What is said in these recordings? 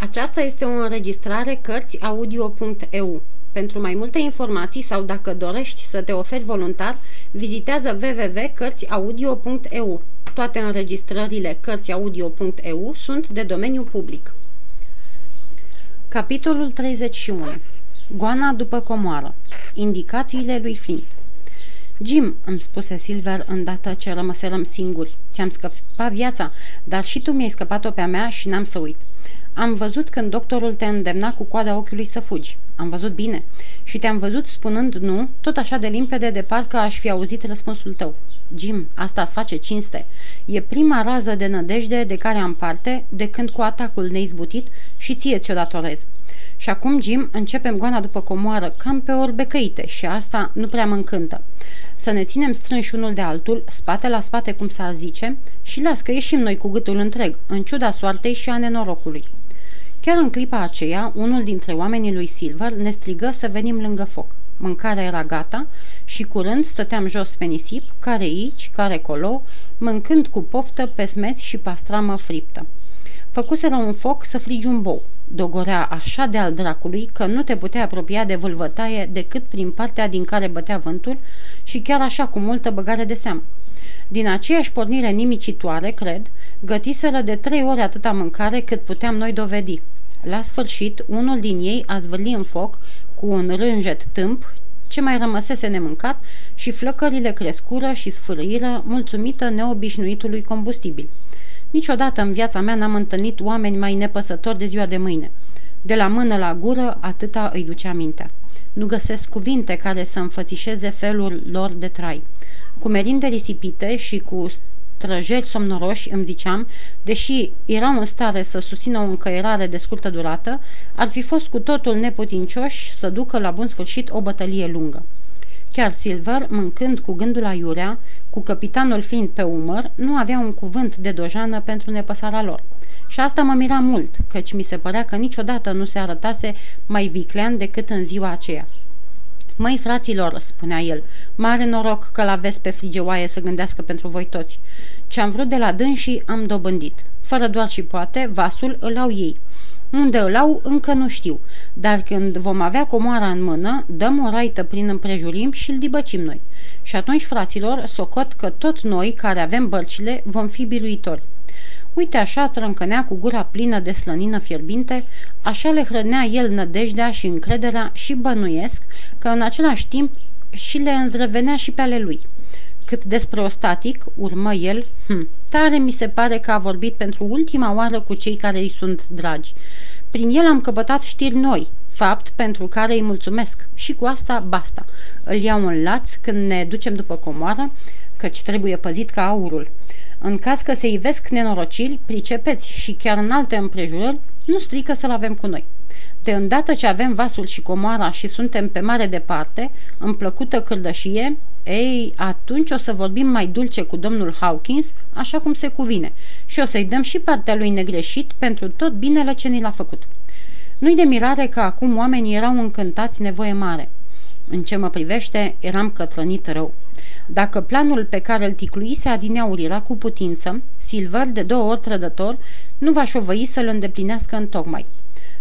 Aceasta este o înregistrare Cărțiaudio.eu. Pentru mai multe informații sau dacă dorești să te oferi voluntar, vizitează www.cărțiaudio.eu. Toate înregistrările Cărțiaudio.eu sunt de domeniu public. Capitolul 31. Goana după comoară. Indicațiile lui Flint. Jim, îmi spuse Silver îndată ce rămăserăm singuri, ți-am scăpat viața, dar și tu mi-ai scăpat-o pe-a mea și n-am să uit. Am văzut când doctorul te îndemna cu coada ochiului să fugi. Am văzut bine. Și te-am văzut spunând nu, tot așa de limpede de parcă aș fi auzit răspunsul tău. Jim, asta îți face cinste. E prima rază de nădejde de care am parte de când cu atacul neizbutit și ție ți-o datorez. Și acum, Jim, începem goana după comoară, cam pe ori becăite și asta nu prea mă încântă. Să ne ținem strânși unul de altul, spate la spate, cum s-ar zice, și las că ieșim noi cu gâtul întreg, în ciuda soartei și a nenorocului. Chiar în clipa aceea, unul dintre oamenii lui Silver ne strigă să venim lângă foc. Mâncarea era gata și curând stăteam jos pe nisip, care aici, care colo, mâncând cu poftă pesmeți și pastramă friptă. Făcuseră un foc să frigi un bou. Dogorea așa de al dracului că nu te putea apropia de vâlvătaie decât prin partea din care bătea vântul și chiar așa cu multă băgare de seamă. Din aceeași pornire nimicitoare, cred, gătiseră de trei ori atâta mâncare cât puteam noi dovedi. La sfârșit, unul din ei a zvârlit în foc cu un rânjet tâmp ce mai rămăsese nemâncat și flăcările crescură și sfârâiră mulțumită neobișnuitului combustibil. Niciodată în viața mea n-am întâlnit oameni mai nepăsători de ziua de mâine. De la mână la gură, atâta îi ducea mintea. Nu găsesc cuvinte care să înfățișeze felul lor de trai. Cu merinde risipite și cu trăjeri somnoroși, îmi ziceam, deși erau în stare să susțină o încăierare de scurtă durată, ar fi fost cu totul neputincioși să ducă la bun sfârșit o bătălie lungă. Chiar Silver, mâncând cu gândul aiurea, cu capitanul fiind pe umăr, nu avea un cuvânt de dojană pentru nepăsarea lor. Și asta mă mira mult, căci mi se părea că niciodată nu se arătase mai viclean decât în ziua aceea. Măi, fraților, spunea el, mare noroc că l-aveți pe frigeoaie să gândească pentru voi toți. Ce-am vrut de la dânsii am dobândit. Fără doar și poate, vasul îl au ei. Unde îl au, încă nu știu, dar când vom avea comoara în mână, dăm o raită prin împrejurim și îl dibăcim noi. Și atunci, fraților, socot că tot noi, care avem bărcile, vom fi biruitori. Uite așa trâncănea cu gura plină de slănină fierbinte, așa le hrănea el nădejdea și încrederea și bănuiesc că în același timp și le înzrăvenea și pe ale lui. Cât despre ostatic, urmă el, hm, tare mi se pare că a vorbit pentru ultima oară cu cei care îi sunt dragi. Prin el am căpătat știri noi, fapt pentru care îi mulțumesc și cu asta basta. Îl iau în laț când ne ducem după comoară, căci trebuie păzit ca aurul. În caz că se ivesc nenorociri, pricepeți și chiar în alte împrejurări, nu strică să-l avem cu noi. De îndată ce avem vasul și comoara și suntem pe mare departe, în plăcută cârdășie, ei, atunci o să vorbim mai dulce cu domnul Hawkins, așa cum se cuvine, și o să-i dăm și partea lui negreșit pentru tot binele ce ni l-a făcut. Nu-i de mirare că acum oamenii erau încântați nevoie mare. În ce mă privește, eram cătrănit rău. Dacă planul pe care îl ticluise adineauri era cu putință, Silver, de două ori trădător, nu va șovăi să-l îndeplinească în tocmai.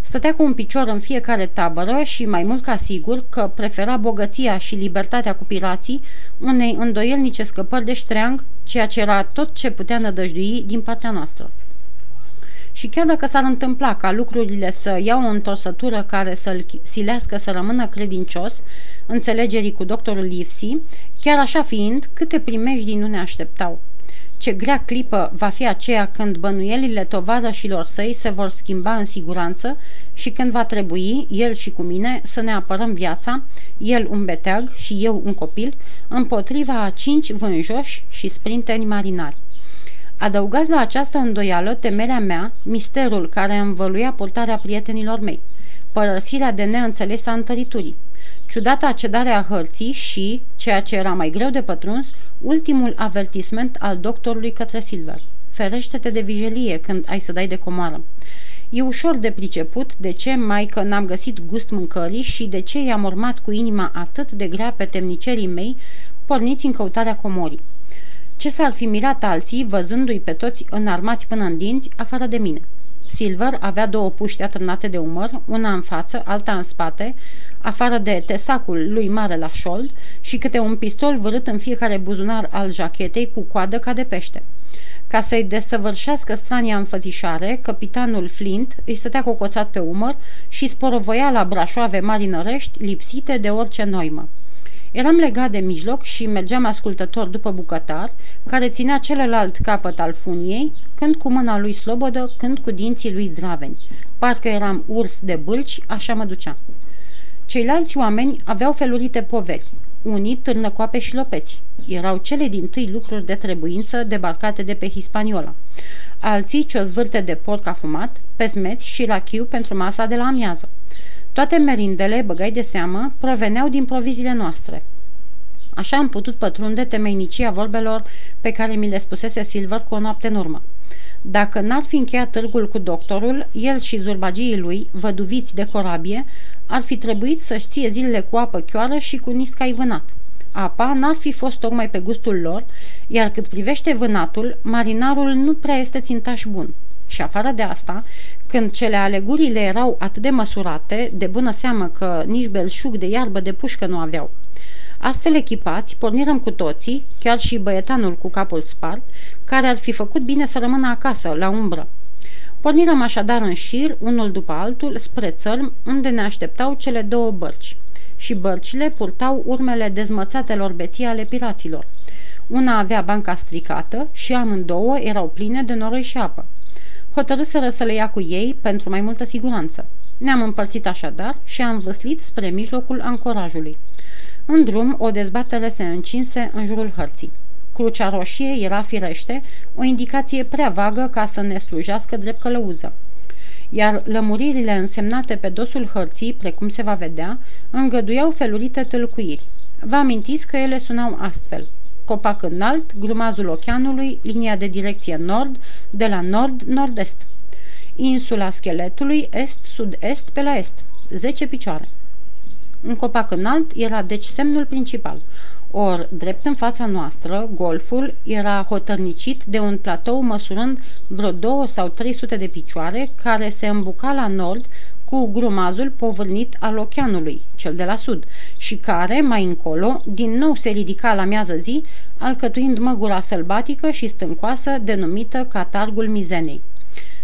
Stătea cu un picior în fiecare tabără și mai mult ca sigur că prefera bogăția și libertatea cu pirații unei îndoielnice scăpări de ștreang, ceea ce era tot ce putea nădăjdui din partea noastră. Și chiar dacă s-ar întâmpla ca lucrurile să iau o întorsătură care să-l silească să rămână credincios înțelegerii cu doctorul Livsi, chiar așa fiind, câte primejdii nu ne așteptau. Ce grea clipă va fi aceea când bănuielile tovarășilor săi se vor schimba în siguranță și când va trebui, el și cu mine, să ne apărăm viața, el un beteag și eu un copil, împotriva a cinci vânjoși și sprinteni marinari. Adăugați la această îndoială temerea mea, misterul care învăluia purtarea prietenilor mei, părăsirea de neînțeles a întăriturii, ciudata cedare a hărții și, ceea ce era mai greu de pătruns, ultimul avertisment al doctorului către Silver. Ferește-te de vijelie când ai să dai de comoară. E ușor de priceput de ce mai că n-am găsit gust mâncării și de ce i-am urmat cu inima atât de grea pe temnicerii mei, porniți în căutarea comorii. Ce s-ar fi mirat alții, văzându-i pe toți înarmați până în dinți, afară de mine. Silver avea două puști atârnate de umăr, una în față, alta în spate, afară de tesacul lui mare la șold și câte un pistol vărât în fiecare buzunar al jachetei cu coadă ca de pește. Ca să-i desăvârșească strania înfățișare, capitanul Flint îi stătea cocoțat pe umăr și sporovoia la brașoave marinărești lipsite de orice noimă. Eram legat de mijloc și mergeam ascultător după bucătar, care ținea celălalt capăt al funiei, când cu mâna lui slobodă, când cu dinții lui zdraveni. Parcă eram urs de bâlci, așa mă ducea. Ceilalți oameni aveau felurite poveri, unii târnăcoape și lopeți. Erau cele din tâi lucruri de trebuință debarcate de pe Hispaniola. Alții ciozvârte de porc afumat, pesmeți și rachiu pentru masa de la amiază. Toate merindele, băgai de seamă, proveneau din proviziile noastre. Așa am putut pătrunde temeinicia vorbelor pe care mi le spusese Silver cu o noapte în urmă. Dacă n-ar fi încheiat târgul cu doctorul, el și zurbagiii lui, văduviți de corabie, ar fi trebuit să-și ție zilele cu apă chioară și cu niscai vânat. Apa n-ar fi fost tocmai pe gustul lor, iar cât privește vânatul, marinarul nu prea este țintaș bun. Și afară de asta, când cele alegurile erau atât de măsurate, de bună seamă că nici belșug de iarbă de pușcă nu aveau. Astfel echipați, pornirăm cu toții, chiar și băietanul cu capul spart, care ar fi făcut bine să rămână acasă, la umbră. Pornirăm așadar în șir, unul după altul, spre țărm, unde ne așteptau cele două bărci. Și bărcile purtau urmele dezmățatelor beții ale piraților. Una avea banca stricată și amândouă erau pline de noroi și apă. Hotărâsără să le ia cu ei pentru mai multă siguranță. Ne-am împărțit așadar și am văslit spre mijlocul ancorajului. În drum, o dezbatere se încinse în jurul hărții. Crucea roșie era firește o indicație prea vagă ca să ne slujească drept călăuză. Iar lămuririle însemnate pe dosul hărții, precum se va vedea, îngăduiau felurite tâlcuiri. Vă amintiți că ele sunau astfel. Copac înalt, grumazul oceanului, linia de direcție nord, de la nord-nord-est. Insula scheletului, est-sud-est pe la est. 10 picioare. Un copac înalt era deci semnul principal. Or, drept în fața noastră, golful era hotărnicit de un platou măsurând vreo două sau 300 de picioare, care se îmbuca la nord cu grumazul povârnit al oceanului, cel de la sud, și care, mai încolo, din nou se ridica la miază zi, alcătuind măgura sălbatică și stâncoasă denumită Catargul Mizenei.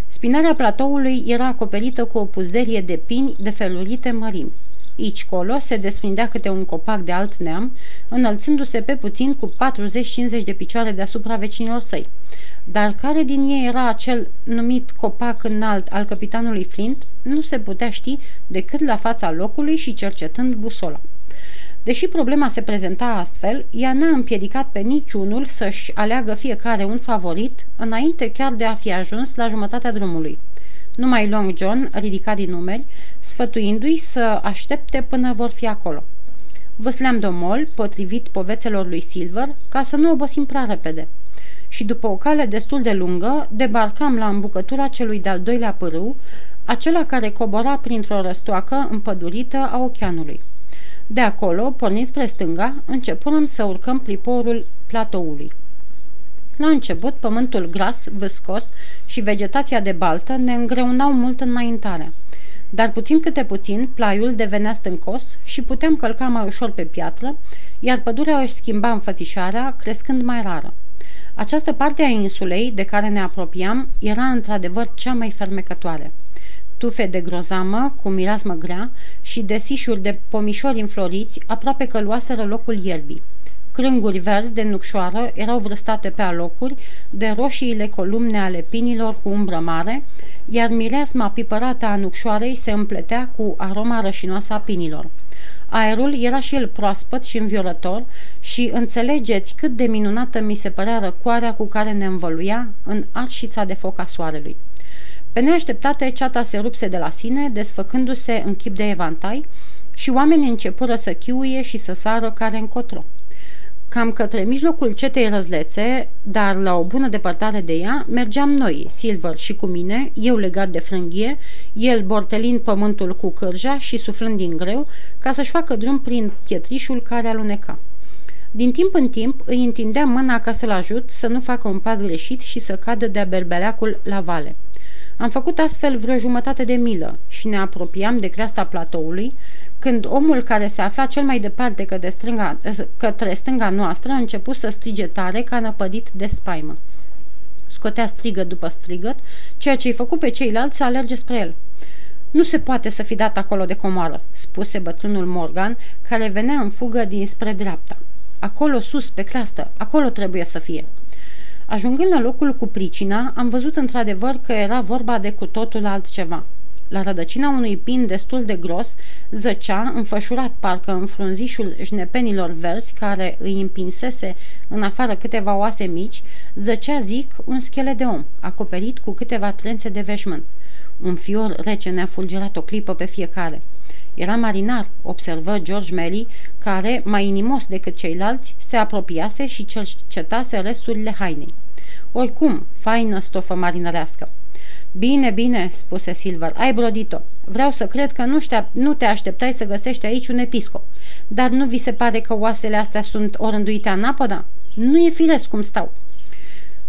Spinarea platoului era acoperită cu o puzderie de pini de felurite mărimi. Aici colo se desprindea câte un copac de alt neam, înălțându-se pe puțin cu 40-50 de picioare deasupra vecinilor săi. Dar care din ei era acel numit copac înalt al capitanului Flint, nu se putea ști decât la fața locului și cercetând busola. Deși problema se prezenta astfel, ea n-a împiedicat pe niciunul să-și aleagă fiecare un favorit, înainte chiar de a fi ajuns la jumătatea drumului. Numai Long John ridica din numeri, sfătuindu-i să aștepte până vor fi acolo. Văsleam domol, potrivit povețelor lui Silver, ca să nu obosim prea repede. Și după o cale destul de lungă, debarcam la îmbucătura celui de-al doilea pârâu, acela care cobora printr-o răstoacă împădurită a oceanului. De acolo, pornind spre stânga, începurăm să urcăm priporul platoului. La început, pământul gras, vâscos și vegetația de baltă ne îngreunau mult înaintarea. Dar puțin câte puțin, plaiul devenea stâncos și puteam călca mai ușor pe piatră, iar pădurea își schimba înfățișarea, crescând mai rară. Această parte a insulei de care ne apropiam era într-adevăr cea mai fermecătoare. Tufe de grozamă, cu mirasmă grea și desișuri de pomișori înfloriți aproape că luaseră locul ierbii. Crânguri verzi de nucșoară erau vârstate pe alocuri de roșiile columne ale pinilor cu umbră mare, iar mireasma pipărată a nucșoarei se împletea cu aroma rășinoasă a pinilor. Aerul era și el proaspăt și înviorător și înțelegeți cât de minunată mi se părea răcoarea cu care ne învăluia în arșița de foc a soarelui. Pe neașteptate, ceata se rupse de la sine, desfăcându-se în chip de evantai și oamenii începură să chiuie și să sară care încotro. Cam către mijlocul cetei răzlețe, dar la o bună depărtare de ea, mergeam noi, Silver și cu mine, eu legat de frânghie, el bortelind pământul cu cârja și suflând din greu, ca să-și facă drum prin pietrișul care aluneca. Din timp în timp îi întindea mâna ca să-l ajut să nu facă un pas greșit și să cadă de-a berbeleacul la vale. Am făcut astfel vreo jumătate de milă și ne apropiam de creasta platoului, când omul care se afla cel mai departe către stânga, către stânga noastră a început să strige tare ca năpădit de spaimă. Scotea strigă după strigăt, ceea ce îi făcut pe ceilalți să alerge spre el. Nu se poate să fi dat acolo de comoară, spuse bătrânul Morgan, care venea în fugă dinspre dreapta. Acolo sus, pe creastă, acolo trebuie să fie. Ajungând la locul cu pricina, am văzut într-adevăr că era vorba de cu totul altceva. La rădăcina unui pin destul de gros, zăcea, înfășurat parcă în frunzișul jnepenilor verzi care îi împinsese în afară câteva oase mici, zăcea, zic, un schelet de om, acoperit cu câteva trențe de veșmânt. Un fior rece ne-a fulgerat o clipă pe fiecare. Era marinar, observă George Melly, care, mai inimos decât ceilalți, se apropiase și cercetase resturile hainei. Oricum, faină stofă marinărească. Bine, bine, spuse Silver, ai brodit-o. Vreau să cred că nu, ștea, nu te așteptai să găsești aici un episcop. Dar nu vi se pare că oasele astea sunt orânduite în apă, da? Nu e firesc cum stau.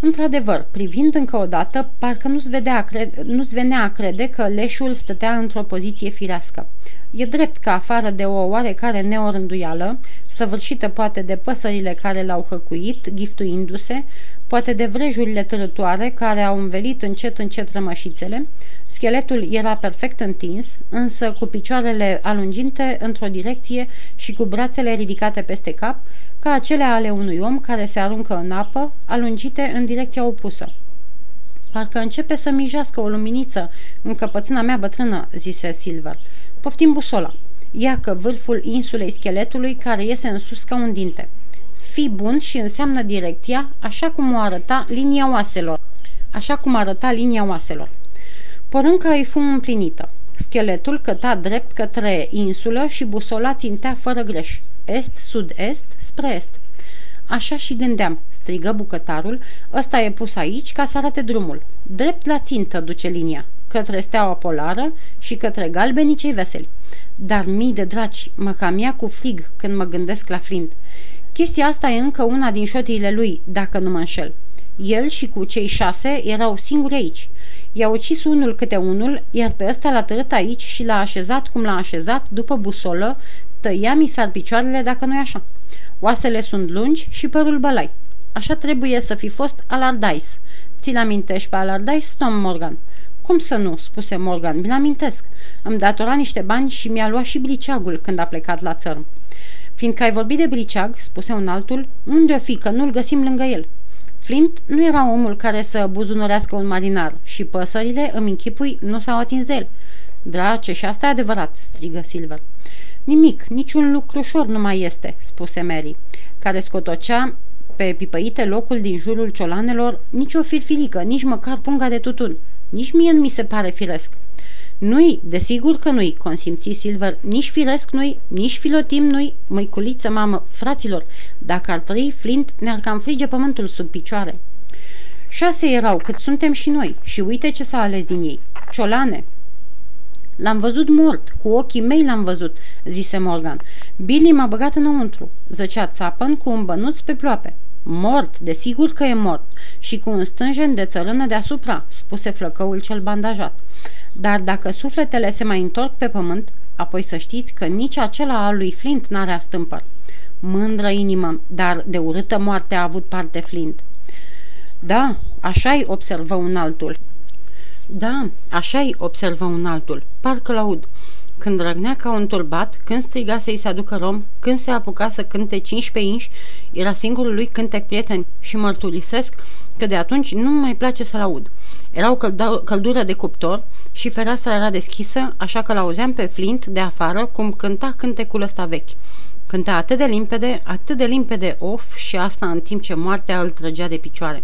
Într-adevăr, privind încă o dată, parcă nu-ți, vedea, crede, nu-ți venea a crede că leșul stătea într-o poziție firească. E drept că afară de o oarecare neorânduială, săvârșită poate de păsările care l-au hăcuit, giftuindu-se, poate de vrejurile târătoare care au învelit încet încet rămășițele, scheletul era perfect întins, însă cu picioarele alunginte într-o direcție și cu brațele ridicate peste cap, ca acele ale unui om care se aruncă în apă, alungite în direcția opusă. Parcă începe să mijească o luminiță în căpățâna mea bătrână, zise Silver. Poftim busola. Ia că vârful insulei scheletului care iese în sus ca un dinte. Fii bun și înseamnă direcția așa cum o arăta linia oaselor. Așa cum arăta linia oaselor. Porunca îi fu împlinită. Scheletul căta drept către insulă și busola țintea fără greș. Est, sud-est, spre est. Așa și gândeam, strigă bucătarul, ăsta e pus aici ca să arate drumul. Drept la țintă duce linia, către steaua polară și către galbenii cei veseli. Dar mii de draci, mă cam ia cu frig când mă gândesc la Flint. Chestia asta e încă una din șotiile lui, dacă nu mă înșel. El și cu cei șase erau singuri aici. I-a ucis unul câte unul, iar pe ăsta l-a tărât aici și l-a așezat cum l-a așezat, după busolă, tăia misar picioarele dacă nu-i așa. Oasele sunt lungi și părul bălai. Așa trebuie să fi fost Alardais. Ți-l amintești pe Alardais, Tom Morgan? Cum să nu?" spuse Morgan. Mi-l amintesc. Îmi datora niște bani și mi-a luat și briceagul când a plecat la țărm. Fiindcă ai vorbit de briceag, spuse un altul, unde-o fi că nu-l găsim lângă el? Flint nu era omul care să buzunorească un marinar și păsările, îmi închipui, nu s-au atins de el. Drace, și asta e adevărat, strigă Silver. Nimic, niciun lucru ușor nu mai este, spuse Mary, care scotocea pe pipăite locul din jurul ciolanelor nici o firfirică, nici măcar punga de tutun. Nici mie nu mi se pare firesc. Nu-i, desigur că nu-i, consimți Silver, nici firesc nu-i, nici filotim nu-i, măiculiță, mamă, fraților, dacă ar trăi Flint, ne-ar cam frige pământul sub picioare. Șase erau, cât suntem și noi, și uite ce s-a ales din ei. Ciolane. L-am văzut mort, cu ochii mei l-am văzut, zise Morgan. Billy m-a băgat înăuntru, zăcea țapăn cu un bănuț pe ploape. Mort, desigur că e mort, și cu un stânjen de țărână deasupra, spuse flăcăul cel bandajat. Dar dacă sufletele se mai întorc pe pământ, apoi să știți că nici acela al lui Flint n-are astâmpăr. Mândră inimă, dar de urâtă moarte a avut parte Flint. Da, așa-i, observă un altul. Da, așa-i, observă un altul. Parcă-l aud. Când răgnea ca un turbat, când striga să-i se aducă rom, când se apuca să cânte 15 inși, era singurul lui cântec prieten și mărturisesc că de atunci nu mai place să-l aud. Era o căldură de cuptor și fereastra era deschisă, așa că l-auzeam pe Flint de afară cum cânta cântecul ăsta vechi. Cânta atât de limpede, atât de limpede of și asta în timp ce moartea îl trăgea de picioare.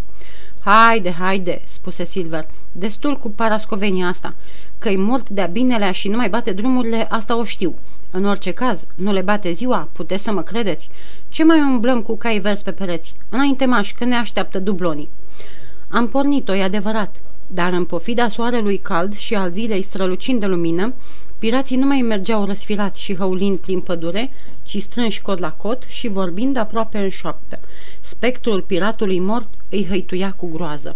Haide, haide, spuse Silver, destul cu parascovenia asta. Că-i mort de-a binelea și nu mai bate drumurile, asta o știu. În orice caz, nu le bate ziua, puteți să mă credeți. Ce mai umblăm cu cai vers pe pereți? Înainte maș, că ne așteaptă dublonii. Am pornit-o, e adevărat, dar în pofida soarelui cald și al zilei strălucind de lumină, pirații nu mai mergeau răsfirați și hăulind prin pădure, ci strânși cot la cot și vorbind aproape în șoaptă. Spectrul piratului mort îi hăituia cu groază.